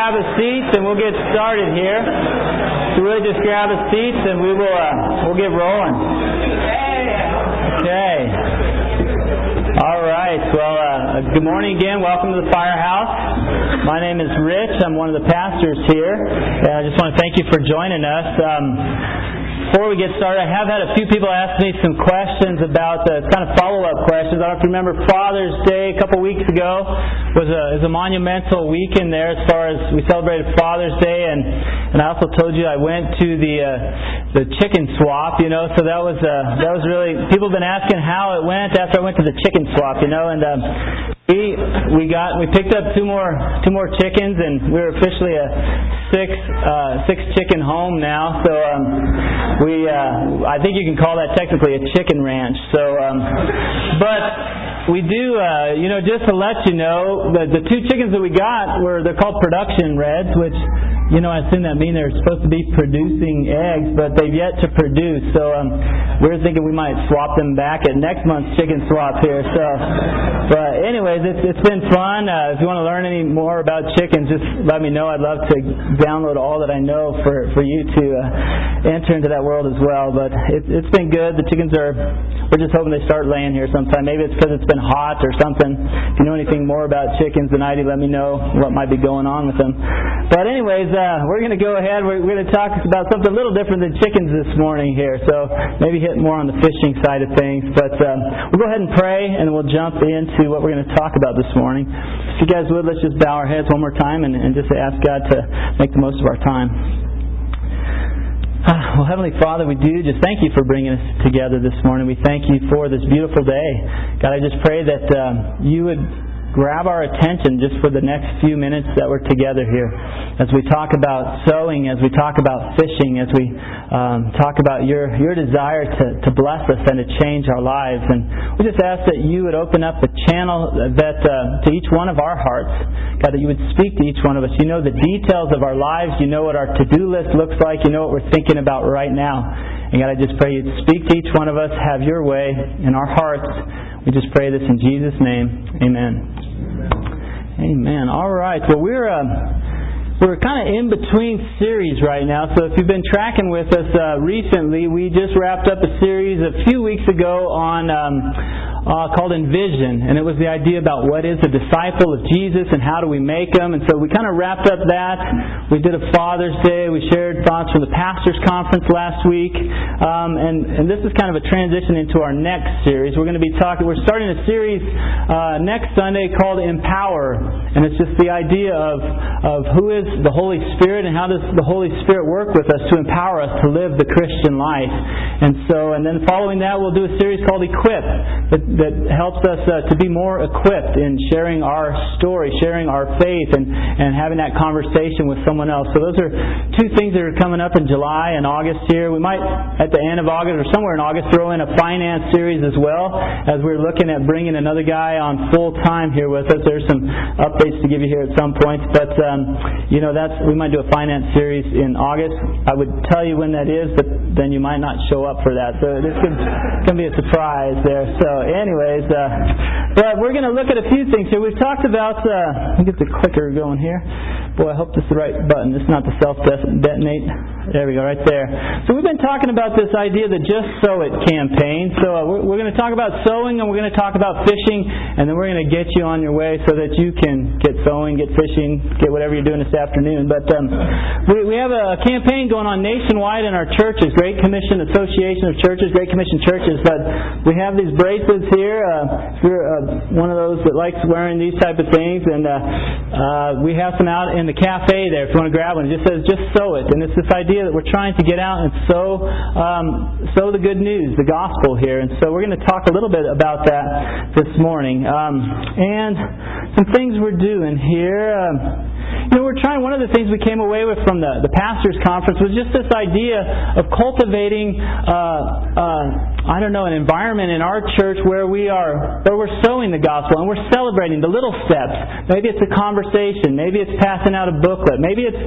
grab a seat and we'll get started here. So really just grab a seat and we will uh, we'll get rolling. Okay. All right. Well, uh, good morning again. Welcome to the Firehouse. My name is Rich. I'm one of the pastors here, and I just want to thank you for joining us. Um, before we get started, I have had a few people ask me some questions about the kind of follow-up questions. I don't know if you remember Father's Day a couple weeks ago was a was a monumental weekend there as far as we celebrated Father's Day, and and I also told you I went to the uh, the chicken swap, you know. So that was uh, that was really people have been asking how it went after I went to the chicken swap, you know, and. Um, we we got we picked up two more two more chickens and we're officially a six uh, six chicken home now. So um, we uh, I think you can call that technically a chicken ranch. So um, but we do uh, you know just to let you know the the two chickens that we got were they're called production reds, which you know, I assume that mean they're supposed to be producing eggs, but they've yet to produce. So um, we're thinking we might swap them back at next month's chicken swap here. So, but anyways, it's it's been fun. Uh, if you want to learn any more about chickens, just let me know. I'd love to download all that I know for for you to uh, enter into that world as well. But it, it's been good. The chickens are. We're just hoping they start laying here sometime. Maybe it's because it's been hot or something. If you know anything more about chickens than I do, let me know what might be going on with them. But anyways. Uh, we're going to go ahead. We're, we're going to talk about something a little different than chickens this morning here. So maybe hit more on the fishing side of things. But um, we'll go ahead and pray, and we'll jump into what we're going to talk about this morning. If you guys would, let's just bow our heads one more time and, and just ask God to make the most of our time. Well, Heavenly Father, we do just thank you for bringing us together this morning. We thank you for this beautiful day. God, I just pray that um, you would grab our attention just for the next few minutes that we're together here as we talk about sowing, as we talk about fishing, as we um, talk about your, your desire to, to bless us and to change our lives. And we just ask that you would open up a channel that uh, to each one of our hearts. God, that you would speak to each one of us. You know the details of our lives. You know what our to-do list looks like. You know what we're thinking about right now. And God, I just pray you'd speak to each one of us, have your way in our hearts. We just pray this in Jesus' name. Amen. Amen. All right. Well, we're uh, we're kind of in between series right now. So if you've been tracking with us uh, recently, we just wrapped up a series a few weeks ago on. Um, uh, called Envision, and it was the idea about what is a disciple of Jesus and how do we make them. And so we kind of wrapped up that. We did a Father's Day. We shared thoughts from the Pastors Conference last week, um, and and this is kind of a transition into our next series. We're going to be talking. We're starting a series uh, next Sunday called Empower, and it's just the idea of of who is the Holy Spirit and how does the Holy Spirit work with us to empower us to live the Christian life. And so, and then following that, we'll do a series called Equip that that helps us uh, to be more equipped in sharing our story, sharing our faith, and, and having that conversation with someone else. So those are two things that are coming up in July and August here. We might, at the end of August or somewhere in August, throw in a finance series as well, as we're looking at bringing another guy on full time here with us. There's some updates to give you here at some point, but um, you know that's we might do a finance series in August. I would tell you when that is, but then you might not show up for that. So this could, can be a surprise there. So anyways, uh, but we're going to look at a few things here. We've talked about, uh, let me get the clicker going here. Boy, I hope this is the right button. This is not the self-detonate. There we go, right there. So we've been talking about this idea, the Just Sow It campaign. So uh, we're, we're going to talk about sowing and we're going to talk about fishing, and then we're going to get you on your way so that you can get sowing, get fishing, get whatever you're doing this afternoon. But um, we, we have a campaign going on nationwide in our churches, Great Commission Association of Churches, Great Commission Churches. But we have these bracelets here. Uh, if you're uh, one of those that likes wearing these type of things, and uh, uh, we have some out in the cafe there if you want to grab one. It just says, just sow it. And it's this idea that we're trying to get out and sow, um, sow the good news, the gospel here. And so we're going to talk a little bit about that this morning. Um, and some things we're doing here. Uh, you know, we're trying, one of the things we came away with from the, the pastor's conference was just this idea of cultivating, uh, uh, I don't know, an environment in our church where we are, where we're sowing the gospel and we're celebrating the little steps. Maybe it's a conversation. Maybe it's passing out a booklet. Maybe it's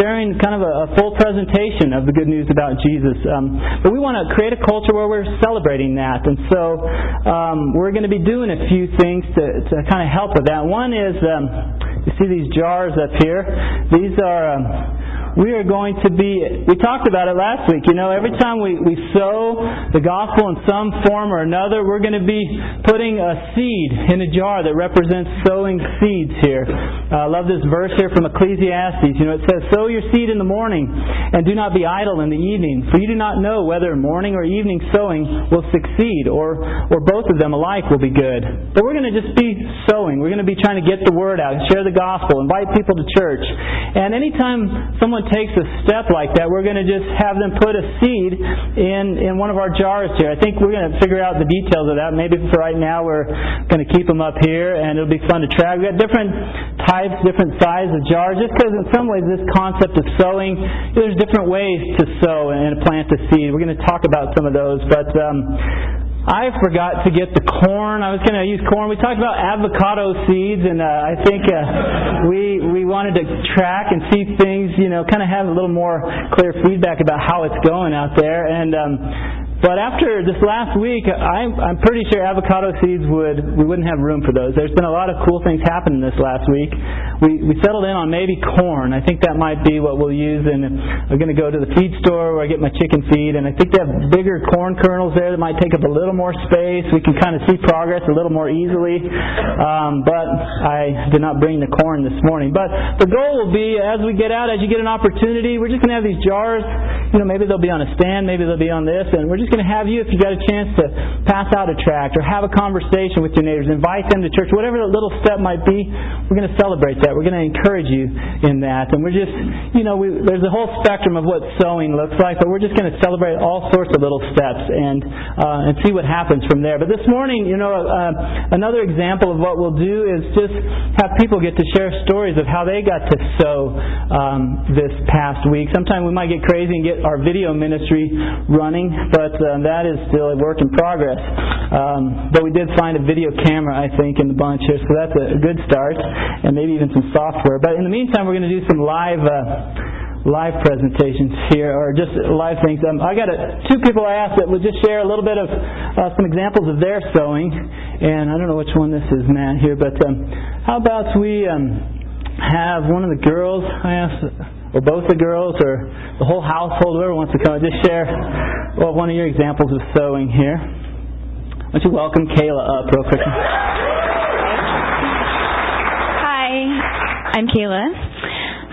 sharing kind of a, a full presentation of the good news about Jesus. Um, but we want to create a culture where we're celebrating that. And so um, we're going to be doing a few things to, to kind of help with that. One is um, you see these jars up here. These are. Um, we are going to be, we talked about it last week, you know, every time we, we sow the gospel in some form or another, we're going to be putting a seed in a jar that represents sowing seeds here. Uh, I love this verse here from Ecclesiastes. You know, it says, Sow your seed in the morning and do not be idle in the evening, for you do not know whether morning or evening sowing will succeed or, or both of them alike will be good. But we're going to just be sowing. We're going to be trying to get the word out, share the gospel, invite people to church. And anytime someone someone takes a step like that, we're going to just have them put a seed in, in one of our jars here. I think we're going to figure out the details of that. Maybe for right now we're going to keep them up here and it'll be fun to track. We've got different types, different sizes of jars, just because in some ways this concept of sowing, there's different ways to sow and plant a seed. We're going to talk about some of those, but um, I forgot to get the corn. I was going to use corn. We talked about avocado seeds, and uh, I think uh, we we wanted to track and see things, you know, kind of have a little more clear feedback about how it's going out there. And um, but after this last week, I'm, I'm pretty sure avocado seeds would we wouldn't have room for those. There's been a lot of cool things happening this last week. We we settled in on maybe corn. I think that might be what we'll use. And I'm going to go to the feed store where I get my chicken feed, and I think they have bigger corn kernels there that might take up a little more space. We can kind of see progress a little more easily. Um, but I did not bring the corn this morning. But the goal will be as we get out, as you get an opportunity, we're just going to have these jars. You know, maybe they'll be on a stand, maybe they'll be on this, and we're just to have you, if you got a chance to pass out a tract or have a conversation with your neighbors, invite them to church, whatever the little step might be, we're going to celebrate that. We're going to encourage you in that. And we're just, you know, we, there's a whole spectrum of what sowing looks like, but we're just going to celebrate all sorts of little steps and, uh, and see what happens from there. But this morning, you know, uh, another example of what we'll do is just have people get to share stories of how they got to sow um, this past week. Sometimes we might get crazy and get our video ministry running, but um, that is still a work in progress. Um, but we did find a video camera, I think, in the bunch here, so that's a good start, and maybe even some software. But in the meantime, we're going to do some live. Uh, live presentations here, or just live things. Um, I got a, two people I asked that would just share a little bit of uh, some examples of their sowing, and I don't know which one this is, Matt here, but um, how about we um, have one of the girls? I asked or both the girls, or the whole household, whoever wants to come, just share well, one of your examples of sowing here. Why don't you welcome Kayla up real quick? Hi, I'm Kayla.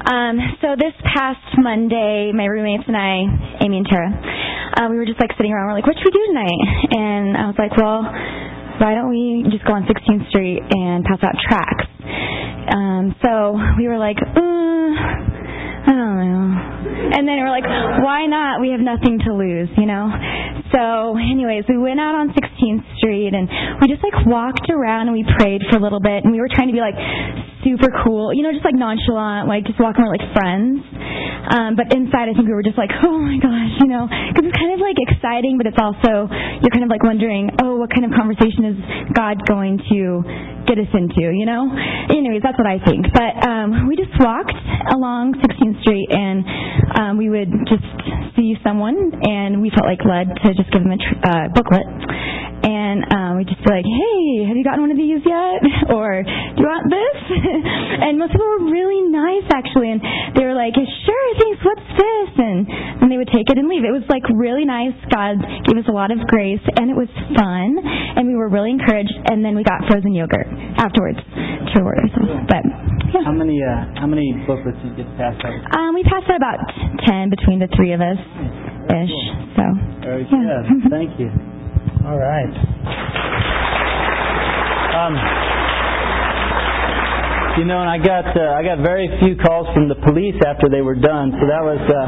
Um, so this past Monday, my roommates and I, Amy and Tara, uh, we were just like sitting around. We're like, "What should we do tonight?" And I was like, "Well, why don't we just go on 16th Street and pass out tracts?" Um, so we were like, uh, I don't know. And then we're like, why not? We have nothing to lose, you know? So, anyways, we went out on 16th Street and we just like walked around and we prayed for a little bit and we were trying to be like super cool, you know, just like nonchalant, like just walking around like friends. Um, but inside, I think we were just like, oh my gosh, you know, because it's kind of like exciting, but it's also, you're kind of like wondering, oh, what kind of conversation is God going to get us into, you know? Anyways, that's what I think. But um, we just walked along 16th Street and um, we would just see someone and we felt like led to just give them a tr- uh, booklet. And um, we'd just be like, hey, have you gotten one of these yet? Or do you want this? and most people were really nice actually. And they were like, sure, thanks, what's this? And, and they would take it and leave. It was like really nice. God gave us a lot of grace and it was fun. And we were really encouraged. And then we got frozen yogurt afterwards to but yeah. How many uh, how many booklets did you get passed out? Um, we passed out about ten between the three of us, ish. So. Very yeah. good. Thank you. All right. Um, you know, and I got uh, I got very few calls from the police after they were done, so that was uh,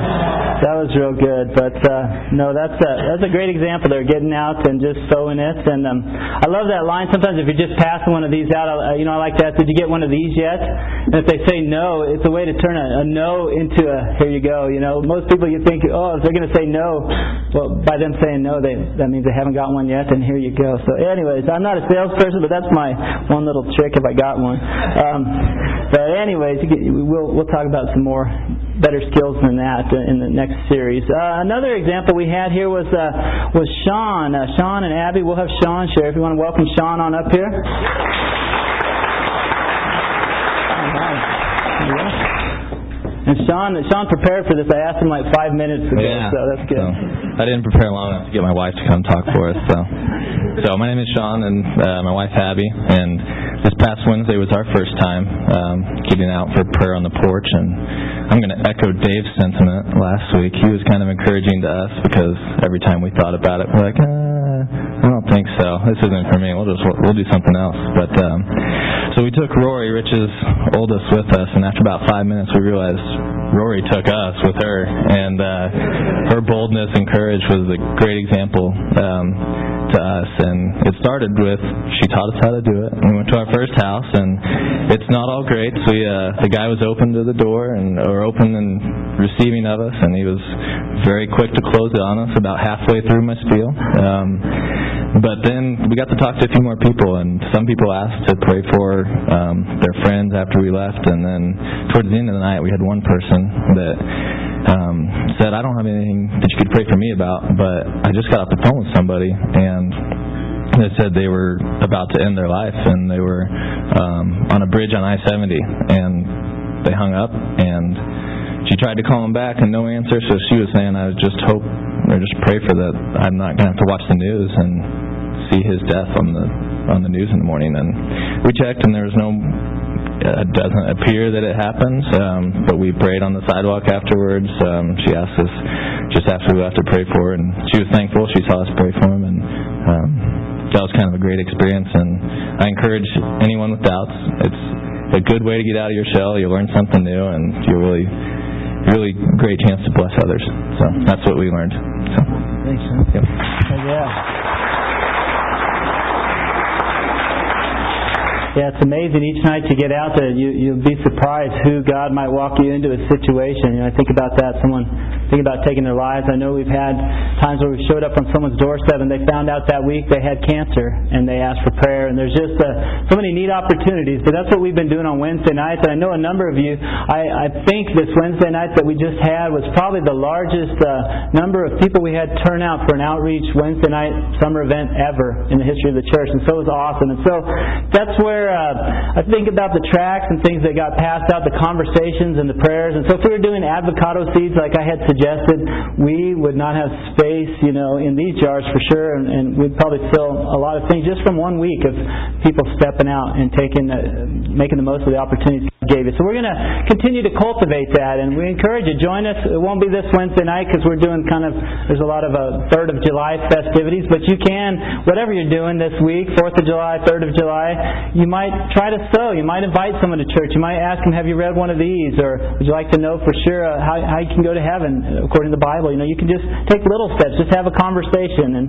that was real good. But uh, no, that's a that's a great example. They're getting out and just sowing it, and um, I love that line. Sometimes if you're just passing one of these out, uh, you know, I like that. Did you get one of these yet? And if they say no, it's a way to turn a, a no into a here you go. You know, most people you think, oh, if they're going to say no, well, by them saying no, they that means they haven't got one yet, and here you go. So, anyways, I'm not a salesperson, but that's my one little trick if I got one. Um, but anyways, we'll we'll talk about some more better skills than that in the next series. Uh, another example we had here was uh, was Sean. Uh, Sean and Abby. We'll have Sean share. If you want to welcome Sean on up here. And Sean, Sean prepared for this. I asked him like five minutes ago, yeah. so that's good. So, I didn't prepare long enough to get my wife to come talk for us. So, so my name is Sean, and uh, my wife Abby, and this past Wednesday was our first time um, getting out for prayer on the porch, and I'm going to echo Dave's sentiment last week. He was kind of encouraging to us because every time we thought about it, we're like, uh, I don't think so. This isn't for me. We'll just we'll do something else. But um, so we took Rory, Rich's oldest, with us, and after about five minutes, we realized Rory took us with her, and uh, her boldness and courage was a great example. Um, to us. And it started with she taught us how to do it. We went to our first house, and it's not all great. So we, uh, the guy was open to the door and or open and receiving of us, and he was very quick to close it on us about halfway through my spiel. Um, but then we got to talk to a few more people, and some people asked to pray for um, their friends after we left, and then towards the end of the night, we had one person that um, said, "I don't have anything that you could pray for me about, but I just got off the phone with somebody, and they said they were about to end their life, and they were um, on a bridge on I-70, and they hung up, and she tried to call them back, and no answer. So she was saying, "I just hope." Or just pray for that. I'm not going to have to watch the news and see his death on the on the news in the morning. And we checked, and there was no. It doesn't appear that it happens, um, but we prayed on the sidewalk afterwards. Um, she asked us just after we left to pray for her, and she was thankful. She saw us pray for him, and um, that was kind of a great experience. And I encourage anyone with doubts. It's a good way to get out of your shell. You learn something new, and you really really great chance to bless others. So that's what we learned. So. Thanks. Yep. Yeah. Yeah, it's amazing each night you get out there. You you'll be surprised who God might walk you into a situation. You know, I think about that. Someone think about taking their lives. I know we've had times where we showed up on someone's doorstep and they found out that week they had cancer and they asked for prayer. And there's just uh, so many neat opportunities. But that's what we've been doing on Wednesday nights. And I know a number of you. I, I think this Wednesday night that we just had was probably the largest uh, number of people we had turn out for an outreach Wednesday night summer event ever in the history of the church. And so it was awesome. And so that's where uh, I think about the tracks and things that got passed out, the conversations and the prayers. And so if we were doing avocado seeds like I had suggested, we would not have space, you know, in these jars for sure, and, and we'd probably fill a lot of things just from one week of people stepping out and taking, uh, making the most of the opportunities gave you. So we're going to continue to cultivate that, and we encourage you join us. It won't be this Wednesday night because we're doing kind of there's a lot of a Third of July festivities, but you can whatever you're doing this week, Fourth of July, Third of July, you might try to sow. You might invite someone to church. You might ask them, "Have you read one of these?" Or would you like to know for sure uh, how how you can go to heaven according to the Bible? You know, you can just take little steps, just have a conversation, and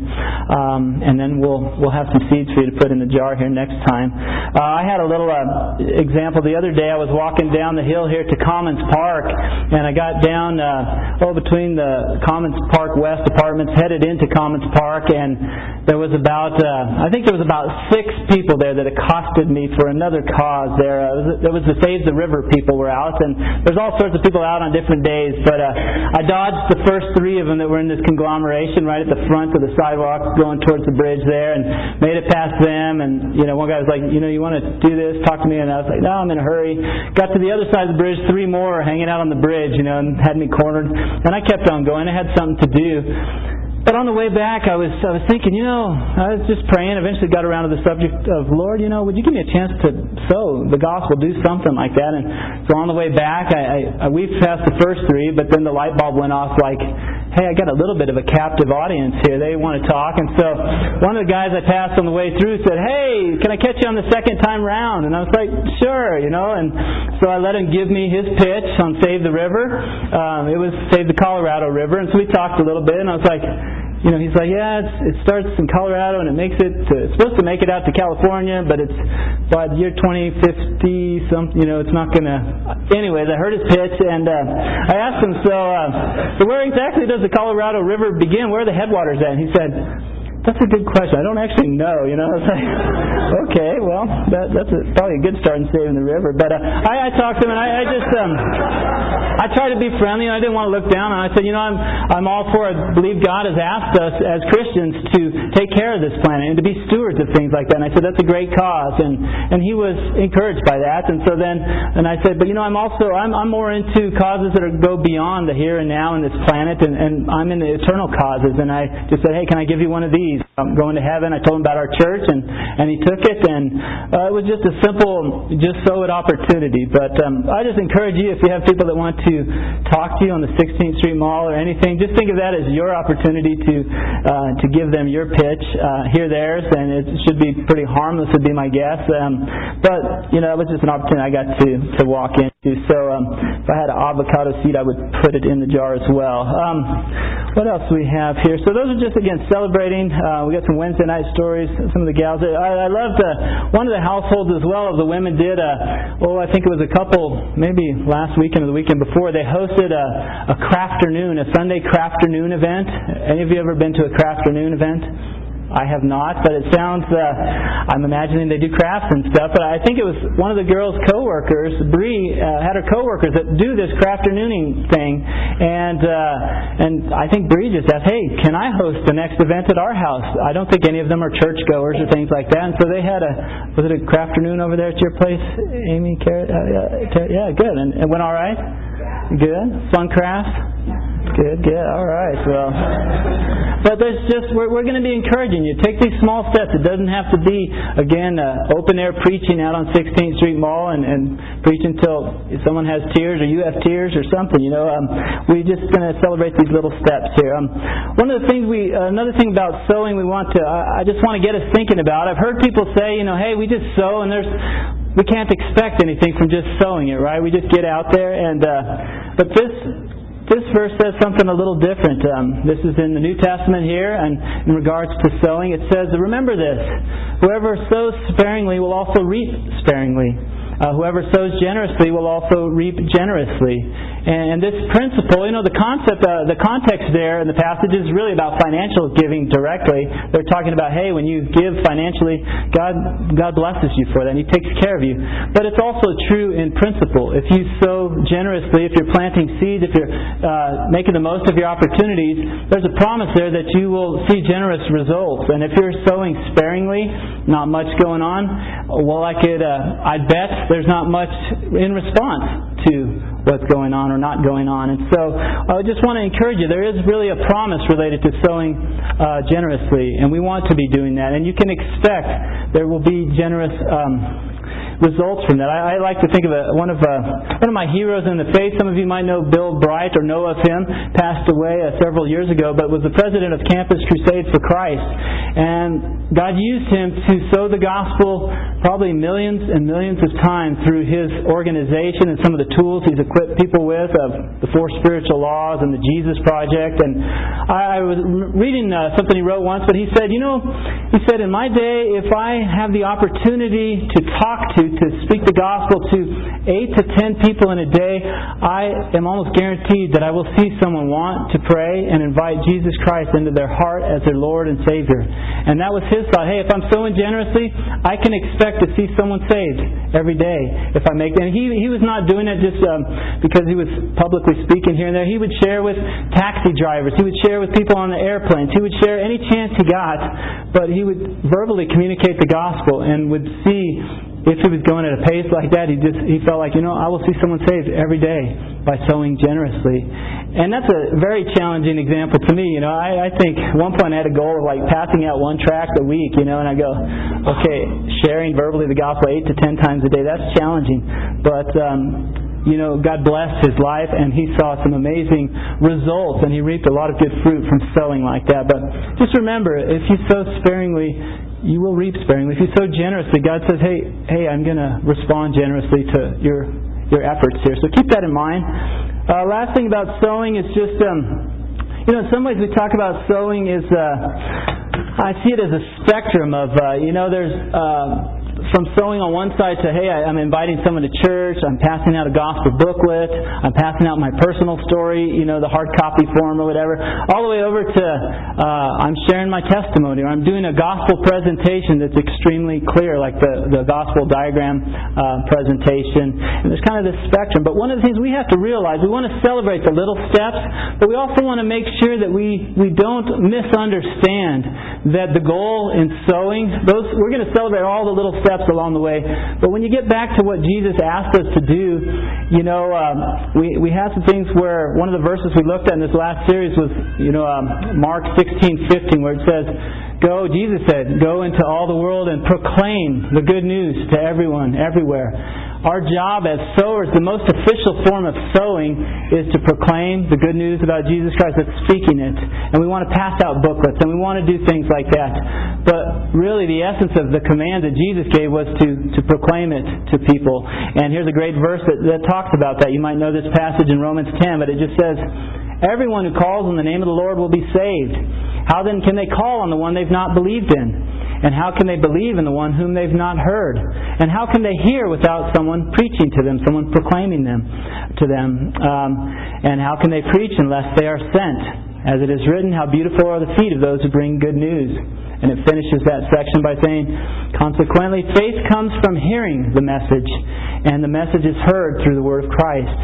um, and then we'll we'll have some seeds for you to put in the jar here next time. Uh, I had a little uh, example the other day. I was walking down the hill here to Commons Park, and I got down uh, oh between the Commons Park West apartments, headed into Commons Park, and there was about uh, I think there was about six people there that accosted me for another cause. There, uh, there was the Save the River people were out, and there's all sorts of people out on different days. But uh, I dodged the first three of them that were in this conglomeration right at the front of the sidewalk, going towards the bridge there, and made it past them. And you know, one guy was like, "You know, you want to do this? Talk to me." And I was like, "No, I'm in a hurry." Got to the other side of the bridge, three more hanging out on the bridge, you know, and had me cornered. And I kept on going. I had something to do. But on the way back, I was I was thinking, you know, I was just praying. Eventually, got around to the subject of Lord, you know, would you give me a chance to sow the gospel, do something like that? And so on the way back, I, I, I weaved the first three, but then the light bulb went off. Like, hey, I got a little bit of a captive audience here. They want to talk, and so one of the guys I passed on the way through said, hey, can I catch you on the second time round? And I was like, sure, you know. And so I let him give me his pitch on Save the River. Um, it was Save the Colorado River, and so we talked a little bit, and I was like you know, he's like, yeah, it starts in Colorado and it makes it to, it's supposed to make it out to California, but it's by the year 2050, some, you know, it's not to. Anyways, I heard his pitch and uh, I asked him, so, uh, so where exactly does the Colorado River begin? Where are the headwaters at? And he said, that's a good question. I don't actually know. You know, I was like, okay, well, that, that's a, probably a good start in saving the river. But uh, I, I talked to him, and I, I just, um, I tried to be friendly, and I didn't want to look down. And I said, you know, I'm I'm all for. I believe God has asked us as Christians to take care of this planet and to be stewards of things like that. And I said, that's a great cause, and and he was encouraged by that. And so then, and I said, but you know, I'm also I'm I'm more into causes that are, go beyond the here and now in this planet, and and I'm in the eternal causes. And I just said, hey, can I give you one of these? I'm going to heaven. I told him about our church, and and he took it, and uh, it was just a simple, just sow it opportunity. But um, I just encourage you if you have people that want to talk to you on the 16th Street Mall or anything, just think of that as your opportunity to uh, to give them your pitch, uh, hear theirs, and it should be pretty harmless, would be my guess. Um, but you know, it was just an opportunity I got to to walk into. So um, if I had an avocado seed, I would put it in the jar as well. Um, what else do we have here? So those are just again celebrating. Uh, we got some Wednesday night stories. Some of the gals. I, I loved uh, one of the households as well. Of the women did. Uh, oh, I think it was a couple, maybe last weekend or the weekend before. They hosted a, a crafternoon, a Sunday crafternoon event. Any of you ever been to a crafternoon event? I have not, but it sounds. Uh, I'm imagining they do crafts and stuff. But I think it was one of the girls' coworkers. Bree uh, had her coworkers that do this craft crafternooning thing, and uh, and I think Bree just asked, "Hey, can I host the next event at our house?" I don't think any of them are churchgoers or things like that, and so they had a was it a crafternoon over there at your place, Amy? Car- uh, yeah, good, and it went all right. Good, fun crafts. Good, good. All right. Well, but there's just we're, we're going to be encouraging you. Take these small steps. It doesn't have to be again uh, open air preaching out on 16th Street Mall and, and preach until someone has tears or you have tears or something. You know, um, we're just going to celebrate these little steps here. Um, one of the things we uh, another thing about sowing we want to I, I just want to get us thinking about. I've heard people say, you know, hey, we just sow and there's we can't expect anything from just sowing it, right? We just get out there and uh, but this this verse says something a little different. Um, this is in the New Testament here, and in regards to sowing, it says, Remember this whoever sows sparingly will also reap sparingly. Uh, whoever sows generously will also reap generously. And this principle, you know, the concept, uh, the context there in the passage is really about financial giving directly. They're talking about, hey, when you give financially, God, God blesses you for that, and He takes care of you. But it's also true in principle. If you sow generously, if you're planting seeds, if you're uh, making the most of your opportunities, there's a promise there that you will see generous results. And if you're sowing sparingly, not much going on, well, I could, uh, I'd bet there's not much in response to what's going on or not going on. And so I just want to encourage you, there is really a promise related to sowing uh, generously, and we want to be doing that. And you can expect there will be generous. Um, results from that. I, I like to think of a, one of uh, one of my heroes in the faith. Some of you might know Bill Bright or know of him. Passed away uh, several years ago, but was the president of Campus Crusade for Christ. And God used him to sow the gospel probably millions and millions of times through his organization and some of the tools he's equipped people with of the four spiritual laws and the Jesus Project. And I, I was reading uh, something he wrote once, but he said, you know, he said, in my day, if I have the opportunity to talk to, to speak the gospel to eight to ten people in a day, I am almost guaranteed that I will see someone want to pray and invite Jesus Christ into their heart as their Lord and Savior. And that was his his thought, hey, if I'm sowing generously, I can expect to see someone saved every day if I make. And he he was not doing it just um, because he was publicly speaking here and there. He would share with taxi drivers. He would share with people on the airplanes. He would share any chance he got, but he would verbally communicate the gospel and would see if he was going at a pace like that, he just he felt like you know I will see someone saved every day by sowing generously, and that's a very challenging example to me. You know, I, I think one point I had a goal of like passing out one tract a week. You know, and I go, okay, sharing verbally the gospel eight to ten times a day. That's challenging, but. um you know, God blessed his life and he saw some amazing results and he reaped a lot of good fruit from sowing like that. But just remember, if you sow sparingly, you will reap sparingly. If you sow generously, God says, "Hey, hey, I'm going to respond generously to your your efforts here." So keep that in mind. Uh, last thing about sowing is just, um, you know, in some ways we talk about sowing is, uh, I see it as a spectrum of, uh, you know, there's. Uh, from sowing on one side to, hey, I'm inviting someone to church, I'm passing out a gospel booklet, I'm passing out my personal story, you know, the hard copy form or whatever, all the way over to uh, I'm sharing my testimony or I'm doing a gospel presentation that's extremely clear, like the, the gospel diagram uh, presentation. And there's kind of this spectrum. But one of the things we have to realize, we want to celebrate the little steps, but we also want to make sure that we, we don't misunderstand that the goal in sowing, those, we're going to celebrate all the little steps along the way. But when you get back to what Jesus asked us to do, you know, um, we, we had some things where one of the verses we looked at in this last series was, you know, um, Mark 16, 15, where it says, Go, Jesus said, go into all the world and proclaim the good news to everyone, everywhere. Our job as sowers, the most official form of sowing is to proclaim the good news about Jesus Christ, that's speaking it. And we want to pass out booklets and we want to do things like that. But really the essence of the command that Jesus gave was to, to proclaim it to people. And here's a great verse that, that talks about that. You might know this passage in Romans 10, but it just says, Everyone who calls on the name of the Lord will be saved. How then can they call on the one they've not believed in? And how can they believe in the one whom they've not heard? And how can they hear without someone preaching to them, someone proclaiming them to them? Um, and how can they preach unless they are sent? As it is written, how beautiful are the feet of those who bring good news. And it finishes that section by saying, Consequently, faith comes from hearing the message, and the message is heard through the word of Christ.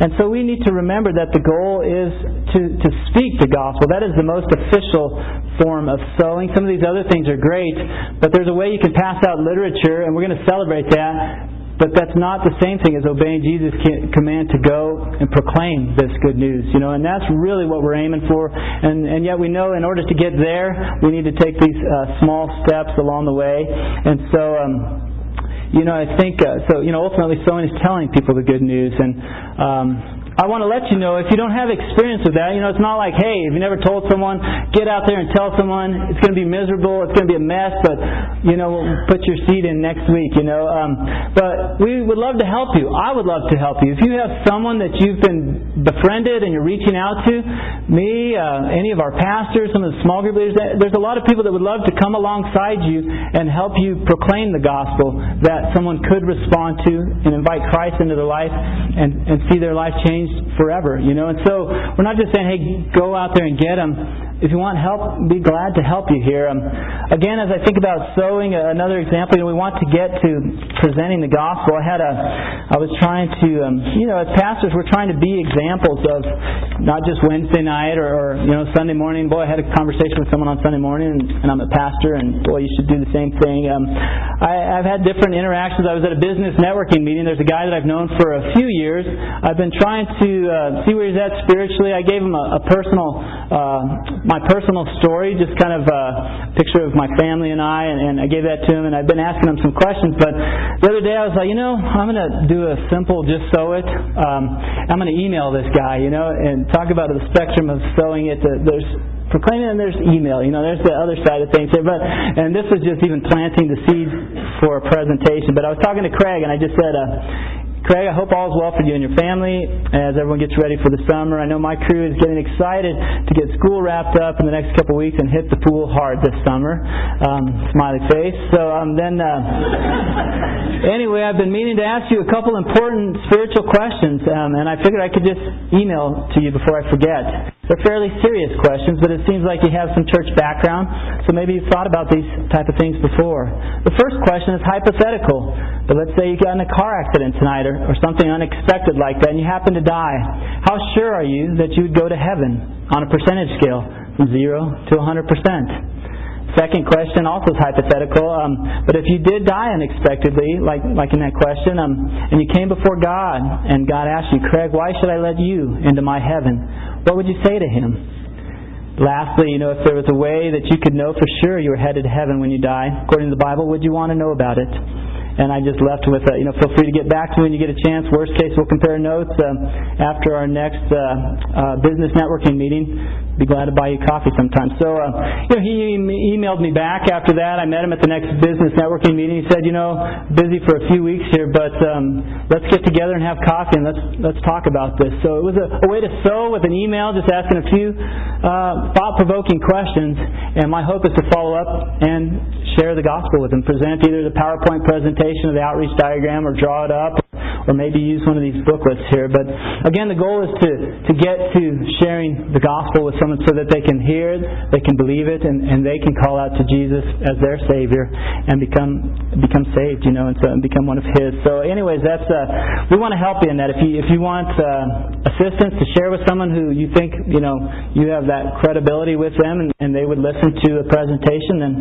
And so we need to remember that the goal is to, to speak the gospel. That is the most official form of sowing. Some of these other things are great, but there's a way you can pass out literature, and we're going to celebrate that. But that's not the same thing as obeying Jesus' command to go and proclaim this good news, you know. And that's really what we're aiming for. And and yet we know in order to get there, we need to take these uh, small steps along the way. And so. Um, you know, I think uh, so. You know, ultimately, sowing is telling people the good news, and um, I want to let you know if you don't have experience with that, you know, it's not like, hey, if you never told someone, get out there and tell someone. It's going to be miserable. It's going to be a mess, but, you know, put your seed in next week, you know. Um, but we would love to help you. I would love to help you. If you have someone that you've been befriended and you're reaching out to, me, uh, any of our pastors, some of the small group leaders, there's a lot of people that would love to come alongside you and help you proclaim the gospel that someone could respond to and invite Christ into their life and, and see their life change changed forever, you know. And so we're not just saying, hey, go out there and get them if you want help, be glad to help you here. Um, again, as I think about sowing, uh, another example, you know, we want to get to presenting the gospel. I had a, I was trying to, um, you know, as pastors, we're trying to be examples of not just Wednesday night or, or you know Sunday morning. Boy, I had a conversation with someone on Sunday morning, and, and I'm a pastor, and boy, you should do the same thing. Um, I, I've had different interactions. I was at a business networking meeting. There's a guy that I've known for a few years. I've been trying to uh, see where he's at spiritually. I gave him a, a personal. Uh, my personal story, just kind of a picture of my family and I, and, and I gave that to him, and I've been asking him some questions. But the other day I was like, you know, I'm going to do a simple just sow it. Um, I'm going to email this guy, you know, and talk about the spectrum of sowing it. There's proclaiming and there's email. You know, there's the other side of things here. But and this was just even planting the seeds for a presentation. But I was talking to Craig and I just said, uh, Craig, I hope all is well for you and your family as everyone gets ready for the summer. I know my crew is getting excited to get school wrapped up in the next couple weeks and hit the pool hard this summer. Um, smiley face. So um, then, uh, anyway, I've been meaning to ask you a couple important spiritual questions, um, and I figured I could just email to you before I forget. They're fairly serious questions, but it seems like you have some church background, so maybe you've thought about these type of things before. The first question is hypothetical. But let's say you got in a car accident tonight or, something unexpected like that and you happen to die. How sure are you that you would go to heaven on a percentage scale from 0 to 100%? Second question also is hypothetical. Um, but if you did die unexpectedly, like like in that question, um, and you came before God, and God asked you, Craig, why should I let you into my heaven? What would you say to Him? Lastly, you know, if there was a way that you could know for sure you were headed to heaven when you die, according to the Bible, would you want to know about it? And I just left with, uh, you know, feel free to get back to me when you get a chance. Worst case, we'll compare notes uh, after our next uh, uh, business networking meeting. Be glad to buy you coffee sometime. So, uh, you know, he emailed me back after that. I met him at the next business networking meeting. He said, you know, busy for a few weeks here, but um, let's get together and have coffee and let's let's talk about this. So it was a, a way to sow with an email, just asking a few uh, thought-provoking questions. And my hope is to follow up and share the gospel with him, present either the PowerPoint presentation of the outreach diagram or draw it up or maybe use one of these booklets here. But again, the goal is to, to get to sharing the gospel with someone so that they can hear it, they can believe it, and, and they can call out to Jesus as their Savior and become become saved, you know, and, so, and become one of His. So, anyways, that's uh, we want to help you in that. If you if you want uh, assistance to share with someone who you think you know you have that credibility with them, and, and they would listen to a presentation, then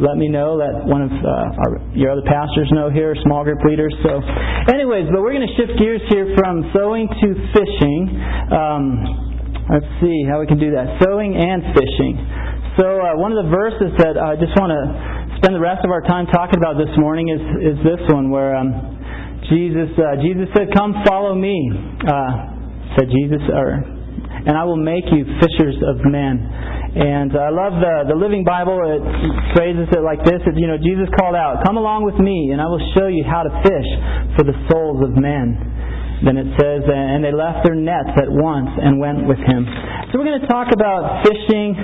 let me know. Let one of uh, our, your other pastors know here, small group leaders. So, anyways, but we're going to shift gears here from sowing to fishing. Um, let's see how we can do that. Sowing and fishing. So uh, one of the verses that I just want to spend the rest of our time talking about this morning is is this one where um, Jesus uh, Jesus said, "Come follow me," uh, said Jesus, or and I will make you fishers of men. And I love the the Living Bible. It phrases it like this: It, You know, Jesus called out, "Come along with me, and I will show you how to fish for the souls of men." Then it says, and they left their nets at once and went with him. So we're going to talk about fishing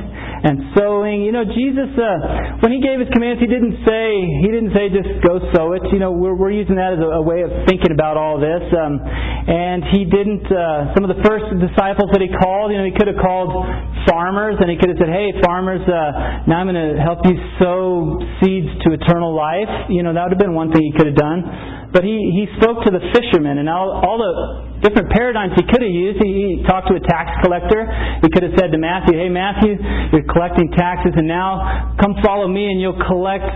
and sowing. You know, Jesus, uh, when he gave his commands, he didn't say he didn't say just go sow it. You know, we're we're using that as a, a way of thinking about all this. Um, and he didn't. Uh, some of the first disciples that he called, you know, he could have called farmers and he could have said, "Hey, farmers, uh, now I'm going to help you sow seeds to eternal life." You know, that would have been one thing he could have done. But he, he spoke to the fishermen and all, all the different paradigms he could have used. He, he talked to a tax collector. He could have said to Matthew, Hey, Matthew, you're collecting taxes, and now come follow me and you'll collect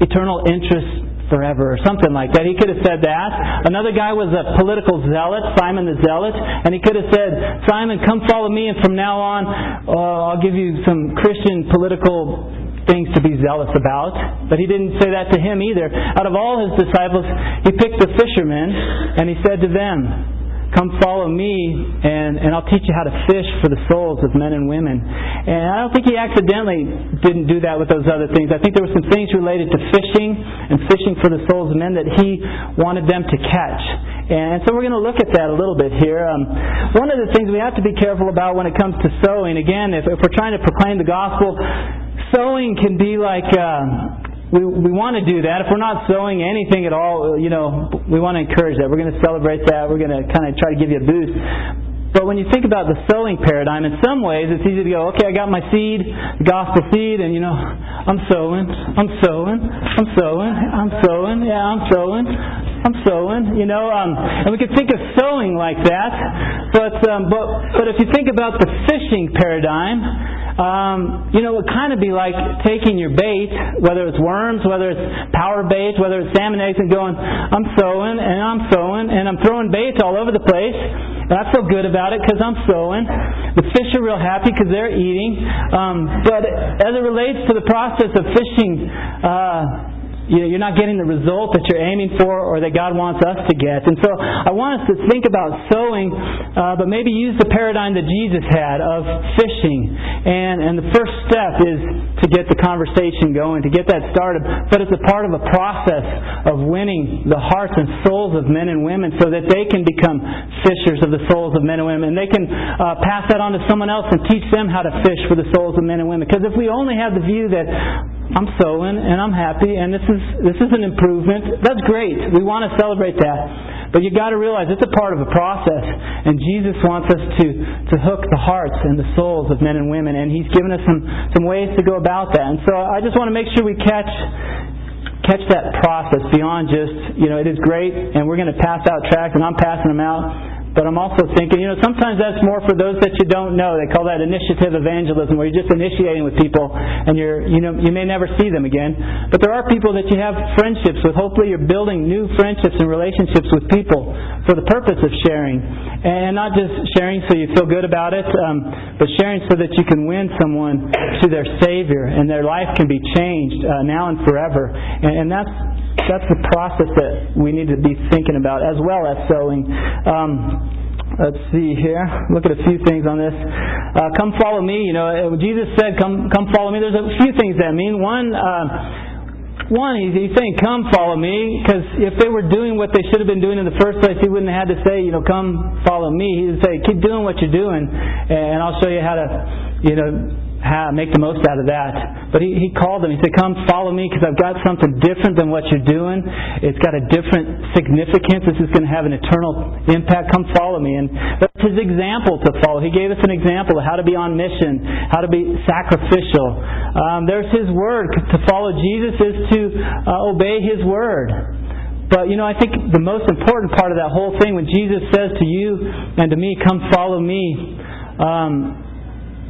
eternal interest forever or something like that. He could have said that. Another guy was a political zealot, Simon the Zealot, and he could have said, Simon, come follow me, and from now on, uh, I'll give you some Christian political things to be zealous about. But he didn't say that to him either. Out of all his disciples, he picked the fishermen and he said to them, Come follow me, and, and I'll teach you how to fish for the souls of men and women. And I don't think he accidentally didn't do that with those other things. I think there were some things related to fishing and fishing for the souls of men that he wanted them to catch. And so we're going to look at that a little bit here. Um, one of the things we have to be careful about when it comes to sowing, again, if, if we're trying to proclaim the gospel, sowing can be like uh, we we want to do that. If we're not sowing anything at all, you know, we want to encourage that. We're going to celebrate that. We're going to kind of try to give you a boost. But when you think about the sowing paradigm, in some ways it's easy to go, okay, I got my seed, the gospel seed, and you know, I'm sowing, I'm sowing, I'm sowing, I'm sowing, yeah, I'm sowing, I'm sowing, you know, um, and we could think of sowing like that. But um, but but if you think about the fishing paradigm, um, you know, it would kind of be like taking your bait, whether it's worms, whether it's power bait, whether it's salmon eggs, and going, I'm sowing and I'm sowing and I'm throwing baits all over the place. And I feel good about it because I'm sowing. The fish are real happy because they're eating. Um, but as it relates to the process of fishing, uh, you're not getting the result that you're aiming for or that God wants us to get. And so I want us to think about sowing, uh, but maybe use the paradigm that Jesus had of fishing. And, and the first step is to get the conversation going, to get that started. But it's a part of a process of winning the hearts and souls of men and women so that they can become fishers of the souls of men and women. And they can uh, pass that on to someone else and teach them how to fish for the souls of men and women. Because if we only have the view that I'm sowing and I'm happy and this is this is an improvement. That's great. We want to celebrate that. But you've got to realize it's a part of a process. And Jesus wants us to, to hook the hearts and the souls of men and women. And He's given us some, some ways to go about that. And so I just want to make sure we catch catch that process beyond just, you know, it is great and we're going to pass out tracts and I'm passing them out. But I'm also thinking, you know, sometimes that's more for those that you don't know. They call that initiative evangelism, where you're just initiating with people, and you're, you know, you may never see them again. But there are people that you have friendships with. Hopefully, you're building new friendships and relationships with people for the purpose of sharing, and not just sharing so you feel good about it, um, but sharing so that you can win someone to their Savior, and their life can be changed uh, now and forever. And, and that's that's the process that we need to be thinking about as well as sowing. Um, let's see here. Look at a few things on this. uh, come follow me, you know, uh, Jesus said, come, come follow me. There's a few things that mean. One, uh, one, he's, he's saying, come follow me, because if they were doing what they should have been doing in the first place, he wouldn't have had to say, you know, come follow me. He would say, keep doing what you're doing, and I'll show you how to, you know, have, make the most out of that. But he, he called them. He said, Come follow me because I've got something different than what you're doing. It's got a different significance. This is going to have an eternal impact. Come follow me. And that's his example to follow. He gave us an example of how to be on mission, how to be sacrificial. Um, there's his word. To follow Jesus is to uh, obey his word. But you know, I think the most important part of that whole thing when Jesus says to you and to me, "Come follow me," um,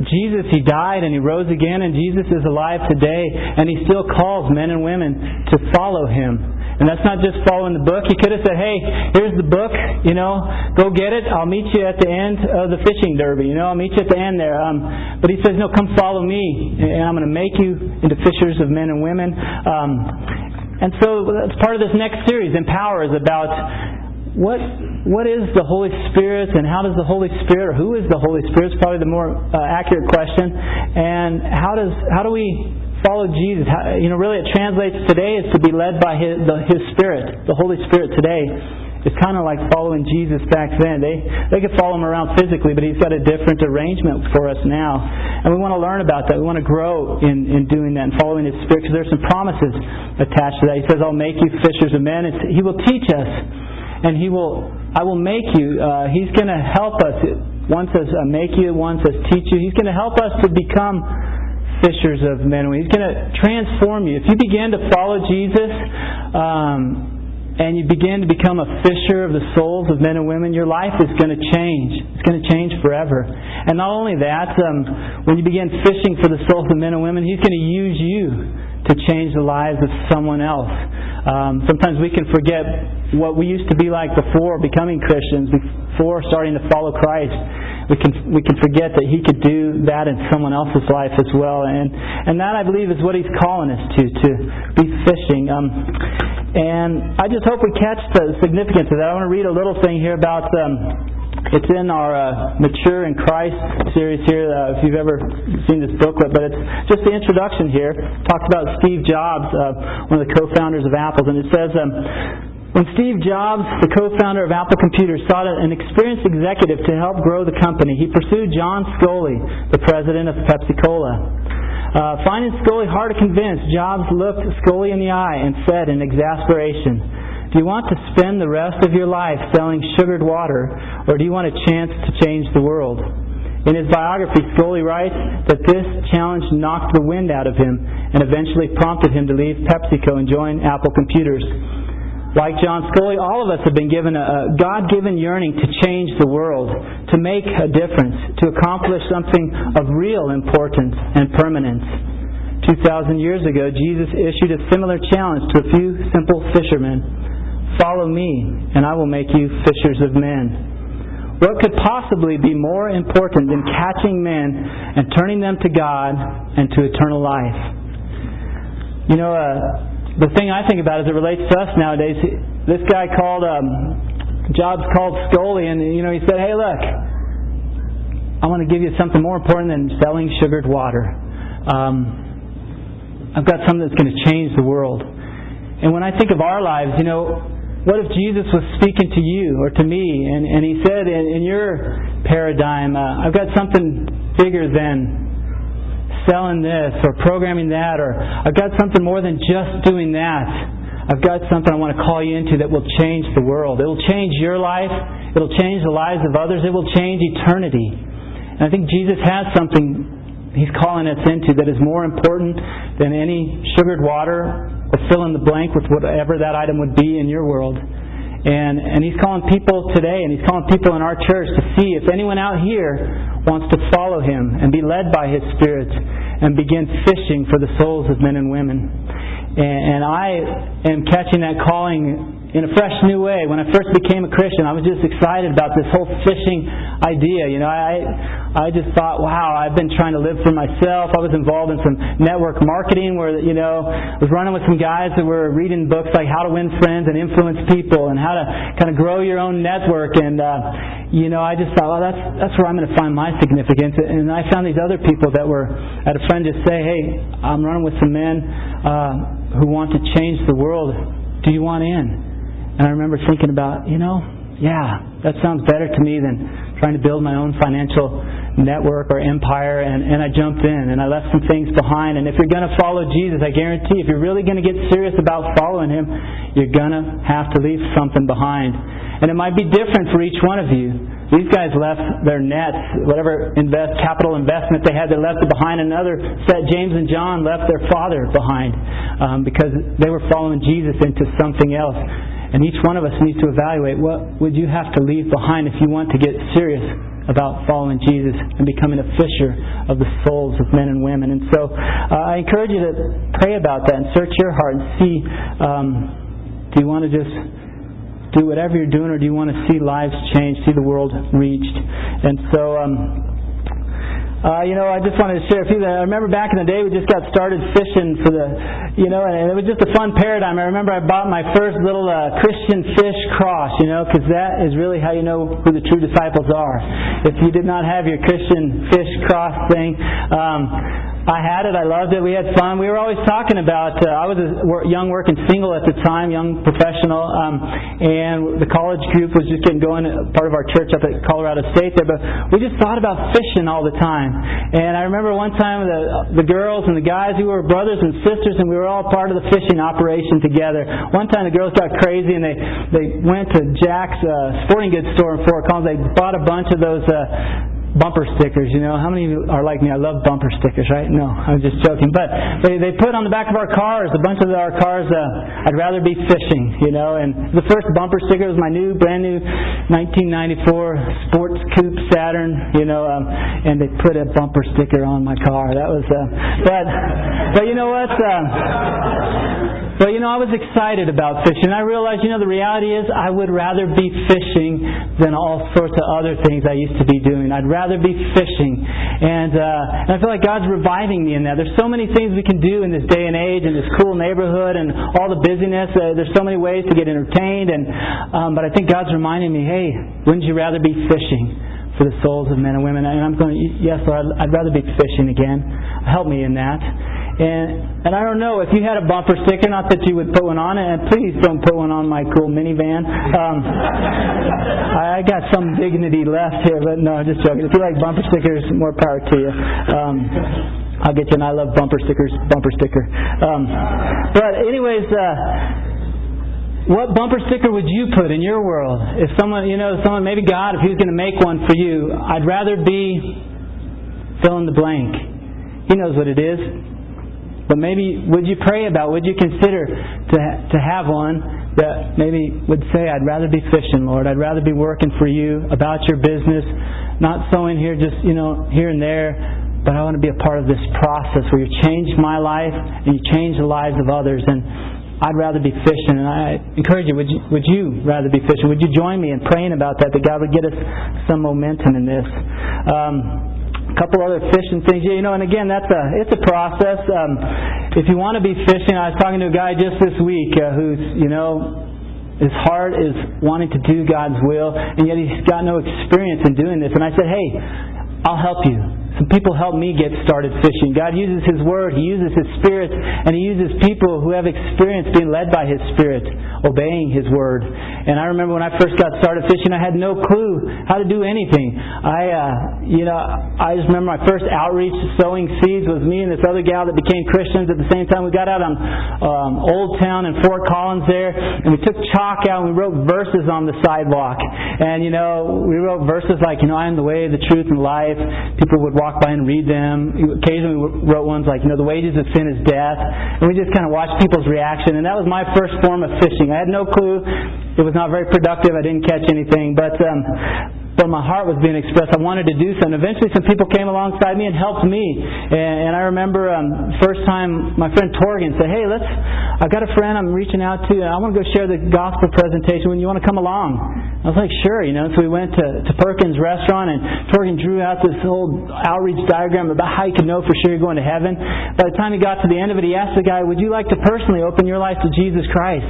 Jesus, He died and He rose again, and Jesus is alive today, and He still calls men and women to follow Him. And that's not just following the book. He could have said, hey, here's the book, you know, go get it. I'll meet you at the end of the fishing derby, you know, I'll meet you at the end there. Um, but He says, no, come follow me, and I'm going to make you into fishers of men and women. Um, and so that's part of this next series. Empower is about what what is the Holy Spirit and how does the Holy Spirit or who is the Holy Spirit is probably the more uh, accurate question. And how does how do we follow Jesus? How, you know really it translates today is to be led by his the, his spirit. The Holy Spirit today it's kind of like following Jesus back then. They they could follow him around physically but he's got a different arrangement for us now. And we want to learn about that. We want to grow in in doing that and following his spirit because there's some promises attached to that. He says I'll make you fishers of men. It's, he will teach us and He will, I will make you. Uh, he's going to help us. One says uh, make you, one says teach you. He's going to help us to become fishers of men. He's going to transform you. If you begin to follow Jesus, um, and you begin to become a fisher of the souls of men and women, your life is going to change. It's going to change forever. And not only that, um, when you begin fishing for the souls of men and women, He's going to use you to change the lives of someone else. Um, sometimes we can forget what we used to be like before becoming Christians, before starting to follow Christ. We can we can forget that He could do that in someone else's life as well, and and that I believe is what He's calling us to to be fishing. Um, and I just hope we catch the significance of that. I want to read a little thing here about. Um, it's in our uh, Mature in Christ series here, uh, if you've ever seen this booklet, but it's just the introduction here. It talks about Steve Jobs, uh, one of the co-founders of Apple, and it says, um, when Steve Jobs, the co-founder of Apple Computers, sought an experienced executive to help grow the company, he pursued John Sculley, the president of Pepsi Cola. Uh, finding Sculley hard to convince, Jobs looked Sculley in the eye and said in exasperation, do you want to spend the rest of your life selling sugared water, or do you want a chance to change the world? In his biography, Sculley writes that this challenge knocked the wind out of him and eventually prompted him to leave PepsiCo and join Apple Computers. Like John Sculley, all of us have been given a God given yearning to change the world, to make a difference, to accomplish something of real importance and permanence. 2,000 years ago, Jesus issued a similar challenge to a few simple fishermen. Follow me, and I will make you fishers of men. What could possibly be more important than catching men and turning them to God and to eternal life? You know, uh, the thing I think about as it relates to us nowadays, this guy called, um, Jobs called Sculley, and, you know, he said, hey, look, I want to give you something more important than selling sugared water. Um, I've got something that's going to change the world. And when I think of our lives, you know, what if Jesus was speaking to you or to me and, and he said, in, in your paradigm, uh, I've got something bigger than selling this or programming that or I've got something more than just doing that. I've got something I want to call you into that will change the world. It will change your life. It'll change the lives of others. It will change eternity. And I think Jesus has something He's calling us into that is more important than any sugared water fill in the blank with whatever that item would be in your world. And, and he's calling people today, and he's calling people in our church to see if anyone out here wants to follow him and be led by his Spirit and begin fishing for the souls of men and women. And, I am catching that calling in a fresh new way. When I first became a Christian, I was just excited about this whole fishing idea. You know, I I just thought, wow, I've been trying to live for myself. I was involved in some network marketing where you know I was running with some guys that were reading books like How to Win Friends and Influence People and how to kind of grow your own network. And uh, you know, I just thought, well, that's that's where I'm going to find my significance. And I found these other people that were. I had a friend just say, hey, I'm running with some men uh, who want to change the world. Do you want in? And I remember thinking about, you know, yeah, that sounds better to me than trying to build my own financial network or empire. And, and I jumped in and I left some things behind. And if you're going to follow Jesus, I guarantee if you're really going to get serious about following Him, you're going to have to leave something behind. And it might be different for each one of you. These guys left their nets, whatever invest, capital investment they had, they left it behind. Another set, James and John, left their father behind um, because they were following Jesus into something else. And each one of us needs to evaluate what would you have to leave behind if you want to get serious about following Jesus and becoming a fisher of the souls of men and women. And so uh, I encourage you to pray about that and search your heart and see um, do you want to just do whatever you're doing or do you want to see lives change, see the world reached? And so. Um, uh, you know, I just wanted to share a few. I remember back in the day we just got started fishing for the, you know, and it was just a fun paradigm. I remember I bought my first little uh, Christian fish cross, you know, because that is really how you know who the true disciples are. If you did not have your Christian fish cross thing, um, I had it. I loved it. We had fun. We were always talking about. Uh, I was a young working single at the time, young professional, um, and the college group was just getting going. Part of our church up at Colorado State there, but we just thought about fishing all the time. And I remember one time the the girls and the guys we were brothers and sisters, and we were all part of the fishing operation together. One time the girls got crazy and they they went to Jax uh, sporting goods store in Fort Collins. They bought a bunch of those. Uh, bumper stickers. You know, how many of you are like me? I love bumper stickers, right? No, I'm just joking. But they they put on the back of our cars, a bunch of our cars. Uh, I'd rather be fishing, you know. And the first bumper sticker was my new, brand new 1994 Sports Coupe Saturn, you know. Um, and they put a bumper sticker on my car. That was, uh, but but you know what? Uh, but you know, I was excited about fishing. I realized, you know, the reality is I would rather be fishing than all sorts of other things I used to be doing. I'd rather be fishing. And, uh, and I feel like God's reviving me in that. There's so many things we can do in this day and age, in this cool neighborhood, and all the busyness. Uh, there's so many ways to get entertained. And, um, but I think God's reminding me, hey, wouldn't you rather be fishing? for the souls of men and women. And I'm going, yes, Lord, I'd rather be fishing again. Help me in that. And and I don't know if you had a bumper sticker, not that you would put one on, and please don't put one on my cool minivan. Um, I, I got some dignity left here, but no, just joking. If you like bumper stickers, more power to you. Um, I'll get you, and I love bumper stickers. Bumper sticker. Um, but anyways. Uh, what bumper sticker would you put in your world? If someone, you know, someone, maybe God, if He was going to make one for you, I'd rather be fill in the blank. He knows what it is. But maybe would you pray about, would you consider to, to have one that maybe would say, I'd rather be fishing, Lord. I'd rather be working for you about your business, not sowing here just, you know, here and there, but I want to be a part of this process where you change my life and you change the lives of others. And I'd rather be fishing. And I encourage you, would you, would you rather be fishing? Would you join me in praying about that, that God would get us some momentum in this? Um, couple other fishing things. Yeah, you know, and again, that's a it's a process. Um, if you want to be fishing, I was talking to a guy just this week uh, who's you know his heart is wanting to do God's will, and yet he's got no experience in doing this. And I said, hey, I'll help you. Some people help me get started fishing. God uses His Word, He uses His Spirit, and He uses people who have experience being led by His Spirit, obeying His Word. And I remember when I first got started fishing, I had no clue how to do anything. I, uh, you know, I just remember my first outreach sowing seeds was me and this other gal that became Christians at the same time. We got out on um, Old Town in Fort Collins there, and we took chalk out and we wrote verses on the sidewalk. And, you know, we wrote verses like, you know, I am the way, the truth, and life. People would walk walk by and read them. Occasionally we wrote ones like, you know, the wages of sin is death. And we just kind of watched people's reaction. And that was my first form of fishing. I had no clue. It was not very productive. I didn't catch anything. But um, but my heart was being expressed. I wanted to do something. Eventually, some people came alongside me and helped me. And, and I remember um, first time my friend Torgan said, "Hey, let's. I've got a friend I'm reaching out to. I want to go share the gospel presentation. When you want to come along?" I was like, "Sure." You know, so we went to, to Perkins Restaurant, and Perkins drew out this old outreach diagram about how you can know for sure you're going to heaven. By the time he got to the end of it, he asked the guy, "Would you like to personally open your life to Jesus Christ?"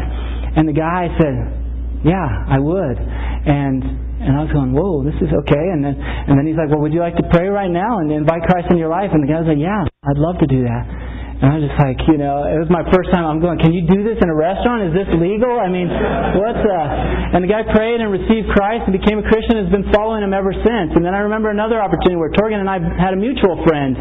And the guy said, "Yeah, I would." And and I was going, whoa, this is okay. And then, and then he's like, well, would you like to pray right now and invite Christ in your life? And the guy was like, yeah, I'd love to do that. And I was just like, you know, it was my first time. I'm going, can you do this in a restaurant? Is this legal? I mean, what's uh? And the guy prayed and received Christ and became a Christian. and Has been following him ever since. And then I remember another opportunity where Torgan and I had a mutual friend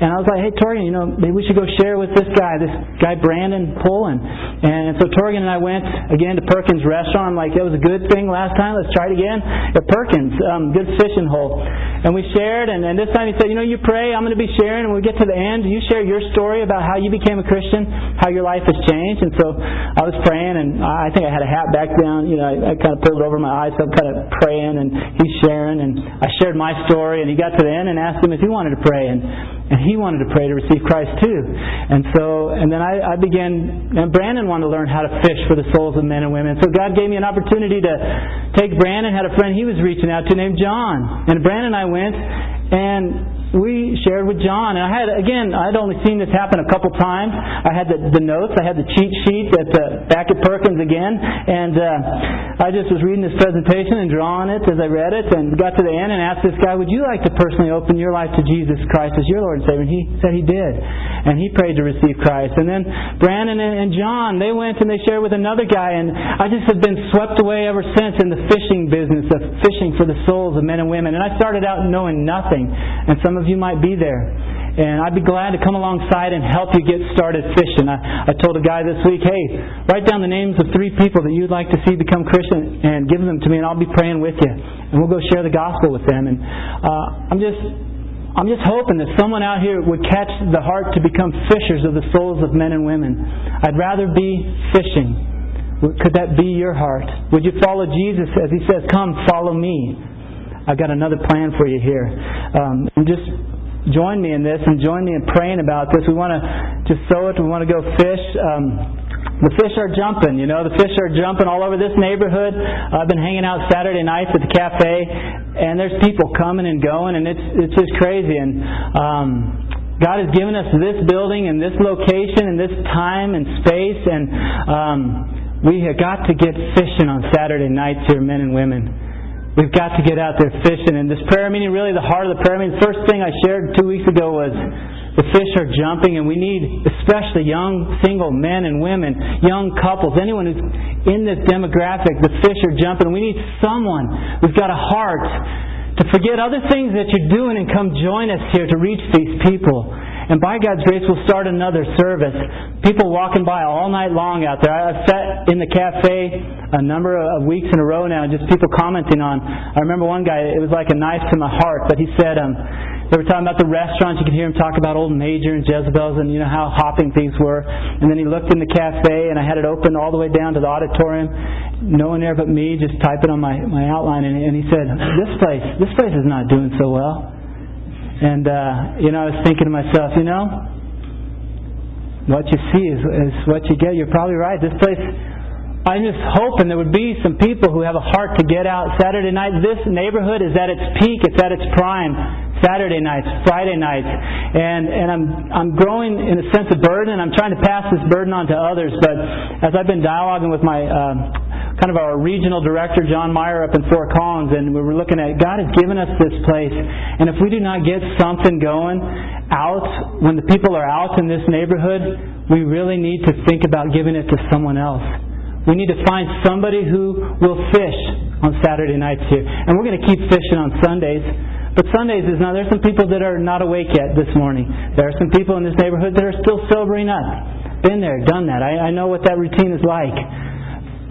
and I was like, hey, Torgan, you know, maybe we should go share with this guy, this guy Brandon Pullen. And so Torgan and I went again to Perkins Restaurant. I'm like, it was a good thing last time. Let's try it again at Perkins. Um, good fishing hole. And we shared, and, and this time he said, you know, you pray, I'm going to be sharing. And when we get to the end, you share your story about how you became a Christian, how your life has changed. And so I was praying, and I think I had a hat back down. You know, I, I kind of pulled it over my eyes, so I'm kind of praying, and he's sharing. And I shared my story, and he got to the end and asked him if he wanted to pray. And, and he wanted to pray to receive Christ too. And so, and then I, I began, and Brandon wanted to learn how to fish for the souls of men and women. So God gave me an opportunity to take Brandon, had a friend he was reaching out to named John. And Brandon and I went, and we shared with John. And I had, again, I'd only seen this happen a couple times. I had the, the notes, I had the cheat sheet at the, back at Perkins again, and uh, I just was reading this presentation and drawing it as I read it, and got to the end and asked this guy, "Would you like to personally open your life to Jesus Christ as your Lord and Savior?" And he said he did, and he prayed to receive Christ. And then Brandon and John, they went and they shared with another guy, and I just have been swept away ever since in the fishing business of fishing for the souls of men and women. And I started out knowing nothing, and some of of you might be there. And I'd be glad to come alongside and help you get started fishing. I, I told a guy this week, hey, write down the names of three people that you'd like to see become Christian and give them to me, and I'll be praying with you. And we'll go share the gospel with them. And uh, I'm just I'm just hoping that someone out here would catch the heart to become fishers of the souls of men and women. I'd rather be fishing. Could that be your heart? Would you follow Jesus as he says, Come, follow me? I've got another plan for you here. Um, just join me in this and join me in praying about this. We want to just sow it. We want to go fish. Um, the fish are jumping, you know, the fish are jumping all over this neighborhood. I've been hanging out Saturday nights at the cafe, and there's people coming and going, and it's it's just crazy. And um, God has given us this building and this location and this time and space, and um, we have got to get fishing on Saturday nights here, men and women. We've got to get out there fishing. And this prayer meeting, really the heart of the prayer meeting, first thing I shared two weeks ago was the fish are jumping, and we need, especially young single men and women, young couples, anyone who's in this demographic, the fish are jumping. We need someone who's got a heart to forget other things that you're doing and come join us here to reach these people. And by God's grace, we'll start another service. People walking by all night long out there. I've sat in the cafe a number of weeks in a row now, just people commenting on. I remember one guy, it was like a knife to my heart, but he said, um, they were talking about the restaurants. You could hear him talk about Old Major and Jezebel's and you know how hopping things were. And then he looked in the cafe and I had it open all the way down to the auditorium. No one there but me, just typing on my, my outline. And, and he said, "This place, this place is not doing so well." And, uh, you know, I was thinking to myself, you know, what you see is, is what you get. You're probably right. This place, I'm just hoping there would be some people who have a heart to get out Saturday night. This neighborhood is at its peak, it's at its prime. Saturday nights, Friday nights, and and I'm I'm growing in a sense of burden. I'm trying to pass this burden on to others. But as I've been dialoguing with my uh, kind of our regional director, John Meyer, up in Fort Collins, and we were looking at God has given us this place, and if we do not get something going out when the people are out in this neighborhood, we really need to think about giving it to someone else. We need to find somebody who will fish on Saturday nights here. And we're going to keep fishing on Sundays. But Sundays is now, there's some people that are not awake yet this morning. There are some people in this neighborhood that are still sobering up. Been there, done that. I, I know what that routine is like.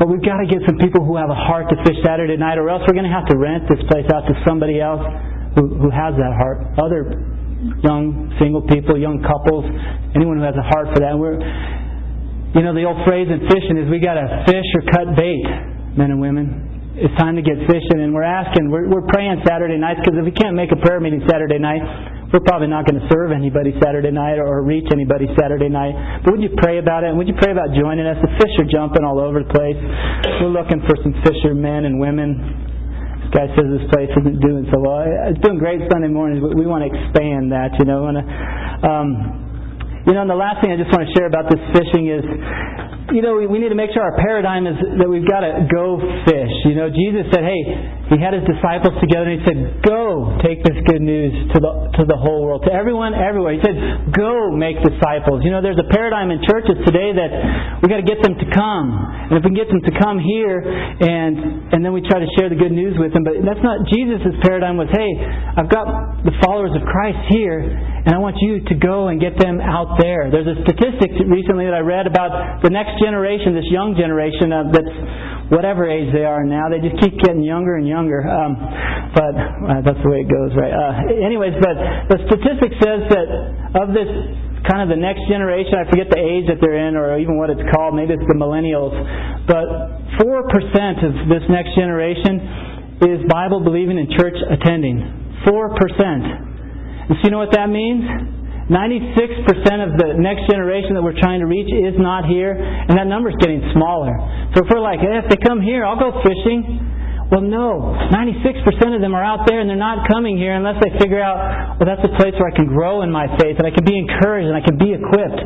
But we've got to get some people who have a heart to fish Saturday night, or else we're going to have to rent this place out to somebody else who, who has that heart. Other young single people, young couples, anyone who has a heart for that. we're, you know, the old phrase in fishing is we got to fish or cut bait, men and women. it's time to get fishing, and we're asking, we're, we're praying Saturday nights because if we can't make a prayer meeting Saturday night, we're probably not going to serve anybody Saturday night or reach anybody Saturday night. But would you pray about it? And would you pray about joining us? The fish are jumping all over the place. We're looking for some fishermen and women. This guy says this place isn't doing so well. It's doing great Sunday mornings, but we want to expand that. You know, we want to. Um, you know, and the last thing I just want to share about this fishing is you know, we, we need to make sure our paradigm is that we've got to go fish. You know, Jesus said, hey, he had his disciples together and he said, go take this good news to the, to the whole world, to everyone, everywhere. He said, go make disciples. You know, there's a paradigm in churches today that we've got to get them to come. And if we can get them to come here and, and then we try to share the good news with them, but that's not, Jesus' paradigm was, hey, I've got the followers of Christ here and I want you to go and get them out there. There's a statistic recently that I read about the next generation, this young generation uh, that's whatever age they are now. They just keep getting younger and younger. Um, but uh, that's the way it goes, right? Uh, anyways, but the statistic says that of this kind of the next generation, I forget the age that they're in or even what it's called, maybe it's the millennials, but 4% of this next generation is Bible believing and church attending. 4%. And so you know what that means? 96% of the next generation that we're trying to reach is not here, and that number is getting smaller. So if we're like, eh, if they come here, I'll go fishing. Well, no. 96% of them are out there and they're not coming here unless they figure out, well, that's a place where I can grow in my faith and I can be encouraged and I can be equipped.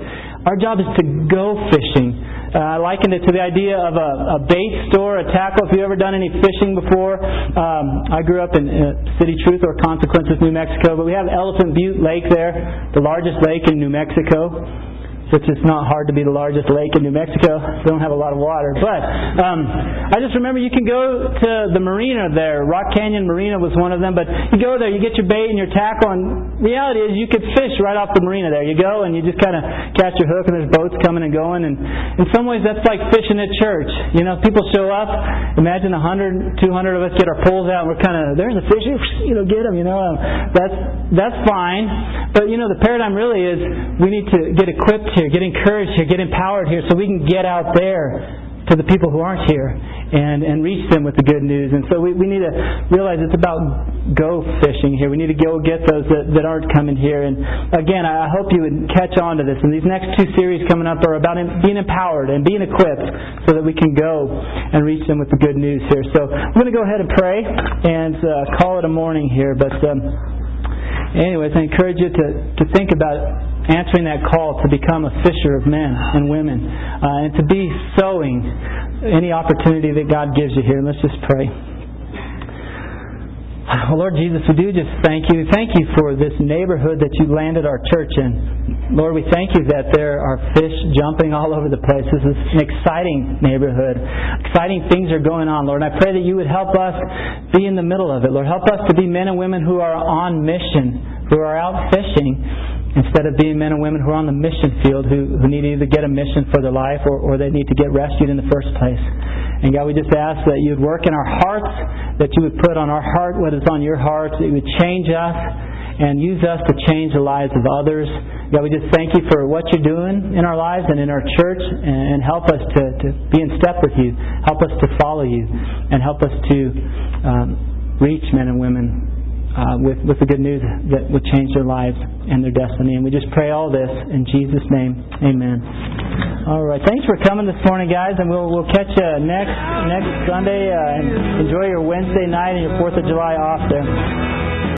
Our job is to go fishing. Uh, I likened it to the idea of a, a bait store, a tackle. If you've ever done any fishing before, um, I grew up in uh, City Truth or Consequences, New Mexico, but we have Elephant Butte Lake there, the largest lake in New Mexico which is not hard to be the largest lake in New Mexico. We don't have a lot of water. But um, I just remember you can go to the marina there. Rock Canyon Marina was one of them. But you go there, you get your bait and your tackle, and reality is you could fish right off the marina there. You go and you just kind of catch your hook, and there's boats coming and going. And in some ways, that's like fishing at church. You know, people show up. Imagine a hundred, two hundred of us get our poles out, and we're kind of there's a fish. You know, get them. You know, um, that's that's fine. But you know, the paradigm really is we need to get equipped here, get encouraged here, get empowered here so we can get out there to the people who aren't here and, and reach them with the good news. And so we, we need to realize it's about go fishing here. We need to go get those that, that aren't coming here. And again, I hope you would catch on to this. And these next two series coming up are about being empowered and being equipped so that we can go and reach them with the good news here. So I'm going to go ahead and pray and uh, call it a morning here. But um, anyways, I encourage you to, to think about answering that call to become a fisher of men and women uh, and to be sowing any opportunity that God gives you here. Let's just pray. Lord Jesus, we do just thank you. Thank you for this neighborhood that you landed our church in. Lord, we thank you that there are fish jumping all over the place. This is an exciting neighborhood. Exciting things are going on, Lord. And I pray that you would help us be in the middle of it. Lord, help us to be men and women who are on mission, who are out fishing, instead of being men and women who are on the mission field who, who need to either get a mission for their life or, or they need to get rescued in the first place. And God, we just ask that you would work in our hearts, that you would put on our heart what is on your heart, that you would change us and use us to change the lives of others. God, we just thank you for what you're doing in our lives and in our church, and help us to, to be in step with you. Help us to follow you, and help us to um, reach men and women uh, with, with the good news that would change their lives and their destiny. And we just pray all this in Jesus' name. Amen. All right. Thanks for coming this morning, guys, and we'll we'll catch you next next Sunday. Uh, and enjoy your Wednesday night and your Fourth of July off there.